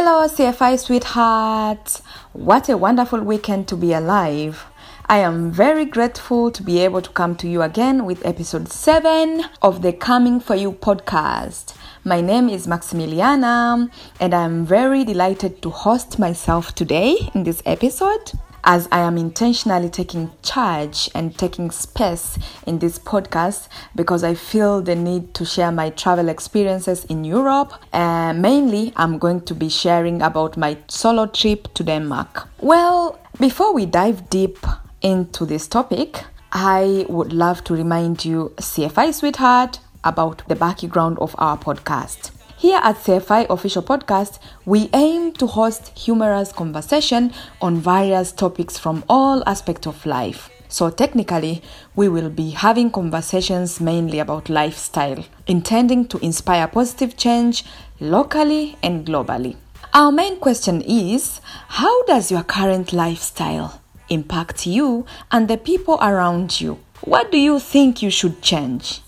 Hello, CFY sweethearts! What a wonderful weekend to be alive. I am very grateful to be able to come to you again with episode 7 of the Coming For You podcast. My name is Maximiliana, and I am very delighted to host myself today in this episode as I am intentionally taking charge and taking space in this podcast because I feel the need to share my travel experiences in Europe. Uh, mainly, I'm going to be sharing about my solo trip to Denmark. Well, before we dive deep into this topic, I would love to remind you, CFY sweetheart, about the background of our podcast. Here at CFY Official Podcast, we aim to host humorous conversation on various topics from all aspects of life. So, technically, we will be having conversations mainly about lifestyle, intending to inspire positive change locally and globally. Our main question is How does your current lifestyle impact you and the people around you? What do you think you should change?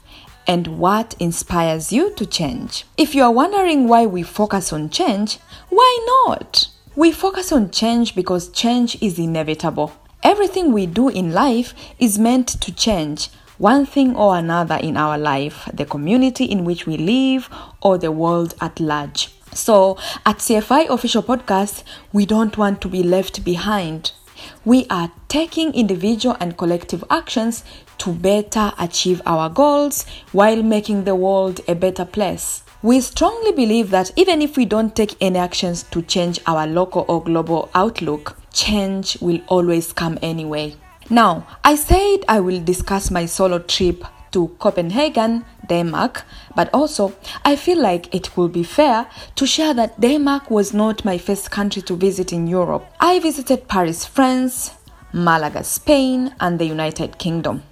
And what inspires you to change. If you are wondering why we focus on change, why not? We focus on change because change is inevitable. Everything we do in life is meant to change one thing or another in our life, the community in which we live, or the world at large. So, at CFY Official Podcast, we don't want to be left behind. We are taking individual and collective actions to better achieve our goals while making the world a better place. We strongly believe that even if we don't take any actions to change our local or global outlook, change will always come anyway. Now, I said I will discuss my solo trip to Copenhagen, Denmark, but also I feel like it will be fair to share that Denmark was not my first country to visit in Europe. I visited Paris, France, Malaga, Spain, and the United Kingdom.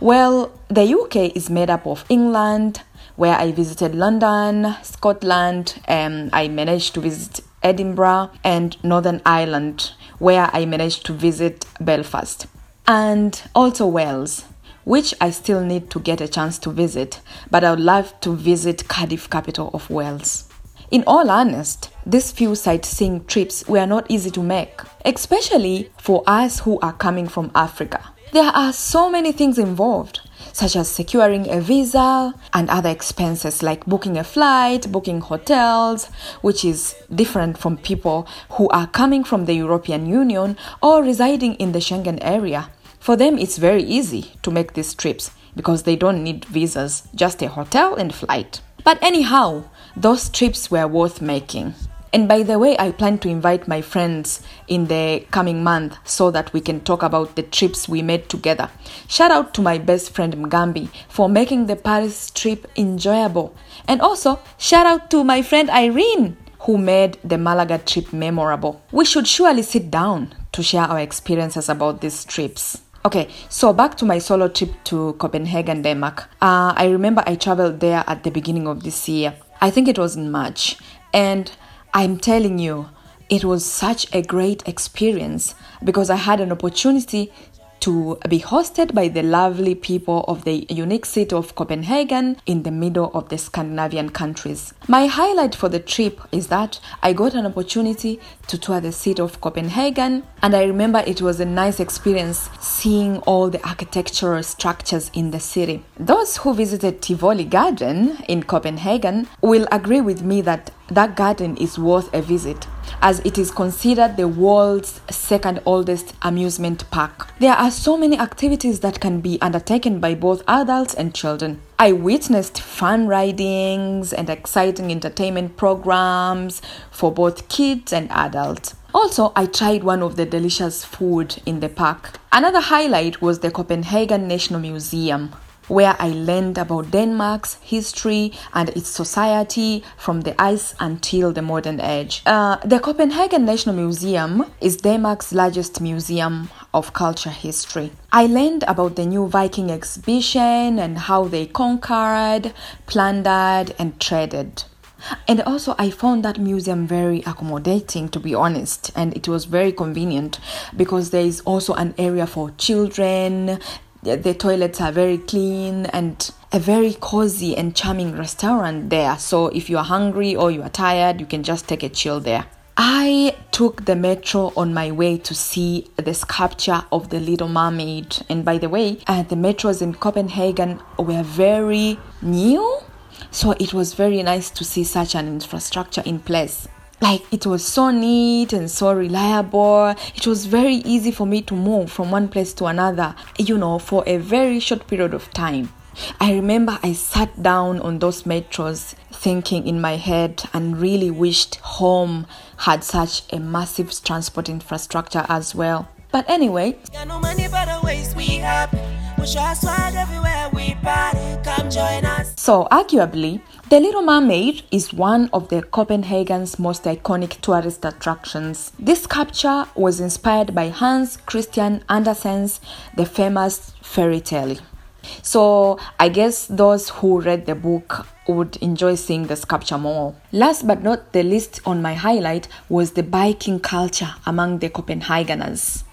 Well, the UK is made up of England, where I visited London, Scotland, and I managed to visit Edinburgh, and Northern Ireland, where I managed to visit Belfast, and also Wales, which I still need to get a chance to visit, but I would love to visit Cardiff, capital of Wales. In all honest, these few sightseeing trips were not easy to make, especially for us who are coming from Africa. There are so many things involved, such as securing a visa and other expenses like booking a flight, booking hotels, which is different from people who are coming from the European Union or residing in the Schengen area. For them, it's very easy to make these trips because they don't need visas, just a hotel and flight. But anyhow, those trips were worth making. And by the way, I plan to invite my friends in the coming month so that we can talk about the trips we made together. Shout out to my best friend Mgambi for making the Paris trip enjoyable. And also, shout out to my friend Irene who made the Malaga trip memorable. We should surely sit down to share our experiences about these trips. Okay, so back to my solo trip to Copenhagen, Denmark. Uh, I remember I traveled there at the beginning of this year. I think it was in March. And I'm telling you, it was such a great experience because I had an opportunity to be hosted by the lovely people of the unique city of Copenhagen in the middle of the Scandinavian countries. My highlight for the trip is that I got an opportunity to tour the city of Copenhagen, and I remember it was a nice experience seeing all the architectural structures in the city. Those who visited Tivoli Garden in Copenhagen will agree with me that that garden is worth a visit as it is considered the world's second oldest amusement park. There are so many activities that can be undertaken by both adults and children. I witnessed fun ridings and exciting entertainment programs for both kids and adults. Also, I tried one of the delicious food in the park. Another highlight was the Copenhagen National Museum where I learned about Denmark's history and its society from the ice until the modern age. Uh, the Copenhagen National Museum is Denmark's largest museum of culture history. I learned about the new Viking exhibition and how they conquered, plundered, and traded. And also, I found that museum very accommodating, to be honest, and it was very convenient because there is also an area for children, the toilets are very clean and a very cozy and charming restaurant there. So if you are hungry or you are tired, you can just take a chill there. I took the metro on my way to see the sculpture of the Little Mermaid. And by the way, uh, the metros in Copenhagen were very new, so it was very nice to see such an infrastructure in place. Like it was so neat and so reliable. It was very easy for me to move from one place to another, you know, for a very short period of time. I remember I sat down on those metros thinking in my head and really wished home had such a massive transport infrastructure as well. But anyway, so arguably, The Little Mermaid is one of the Copenhagen's most iconic tourist attractions. This sculpture was inspired by Hans Christian Andersen's the famous fairy tale. So I guess those who read the book would enjoy seeing the sculpture more. Last but not the least on my highlight was the biking culture among the Copenhageners.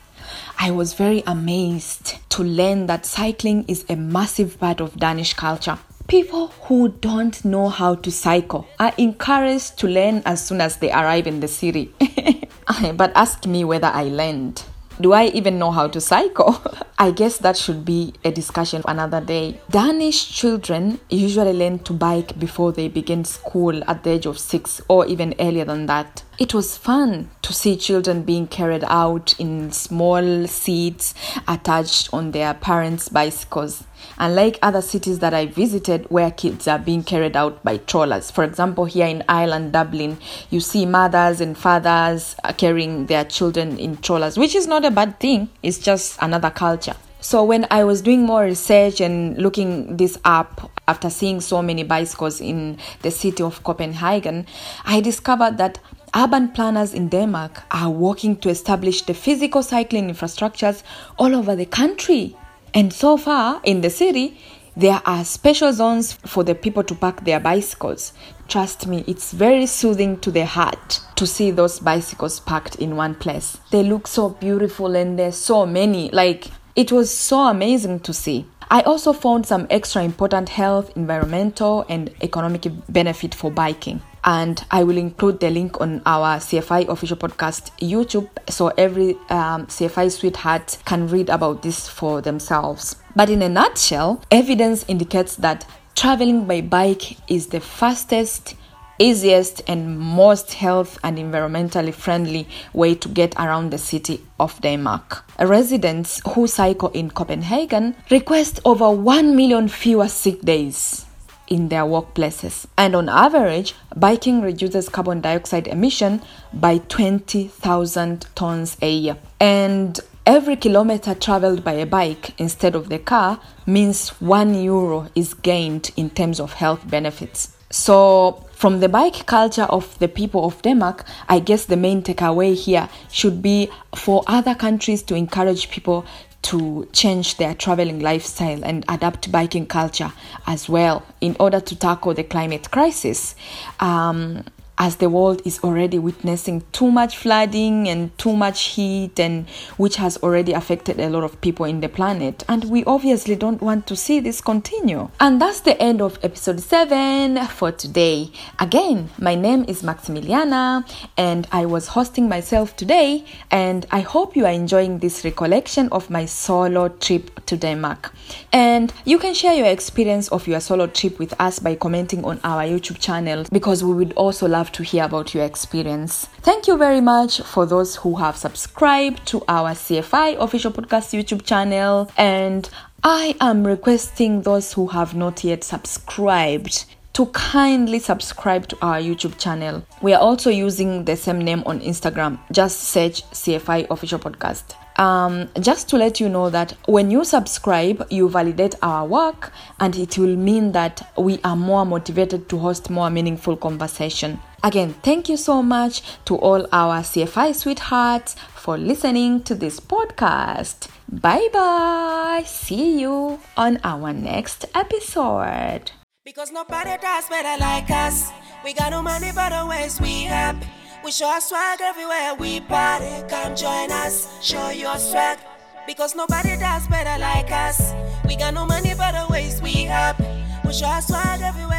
I was very amazed to learn that cycling is a massive part of Danish culture. People who don't know how to cycle are encouraged to learn as soon as they arrive in the city. but ask me whether I learned. Do I even know how to cycle? I guess that should be a discussion for another day. Danish children usually learn to bike before they begin school at the age of six or even earlier than that. It was fun to see children being carried out in small seats attached on their parents' bicycles. Unlike other cities that I visited where kids are being carried out by trawlers, for example, here in Ireland, Dublin, you see mothers and fathers uh, carrying their children in trawlers, which is not a bad thing, it's just another culture. So when I was doing more research and looking this up after seeing so many bicycles in the city of Copenhagen, I discovered that urban planners in Denmark are working to establish the physical cycling infrastructures all over the country. And so far in the city, there are special zones for the people to park their bicycles. Trust me, it's very soothing to the heart to see those bicycles parked in one place. They look so beautiful and there's so many. Like, it was so amazing to see. I also found some extra important health, environmental, and economic benefit for biking and I will include the link on our CFY official podcast YouTube so every um, CFY sweetheart can read about this for themselves. But in a nutshell, evidence indicates that traveling by bike is the fastest easiest and most health and environmentally friendly way to get around the city of Denmark. Residents who cycle in Copenhagen request over 1 million fewer sick days in their workplaces. And on average, biking reduces carbon dioxide emission by 20,000 tons a year. And every kilometer traveled by a bike instead of the car means 1 euro is gained in terms of health benefits. So, from the bike culture of the people of Denmark, I guess the main takeaway here should be for other countries to encourage people to change their traveling lifestyle and adapt biking culture as well in order to tackle the climate crisis. Um, as the world is already witnessing too much flooding and too much heat and which has already affected a lot of people in the planet. And we obviously don't want to see this continue. And that's the end of episode 7 for today. Again my name is maximiliana and i was hosting myself today. And i hope you are enjoying this recollection of my solo trip to denmark. And you can share your experience of your solo trip with us by commenting on our youtube channel because we would also love love to hear about your experience. Thank you very much for those who have subscribed to our CFY official podcast YouTube channel. And I am requesting those who have not yet subscribed to kindly subscribe to our YouTube channel. We are also using the same name on Instagram. Just search CFY official podcast. Um, just to let you know that when you subscribe, you validate our work, and it will mean that we are more motivated to host more meaningful conversation. Again, thank you so much to all our CFY sweethearts for listening to this podcast. Bye bye. See you on our next episode. Because nobody does better like us. We got no money, but always we happy. We show our swag everywhere we party. Come join us, show your swag. Because nobody does better like us. We got no money, but always we happy. We show our swag everywhere.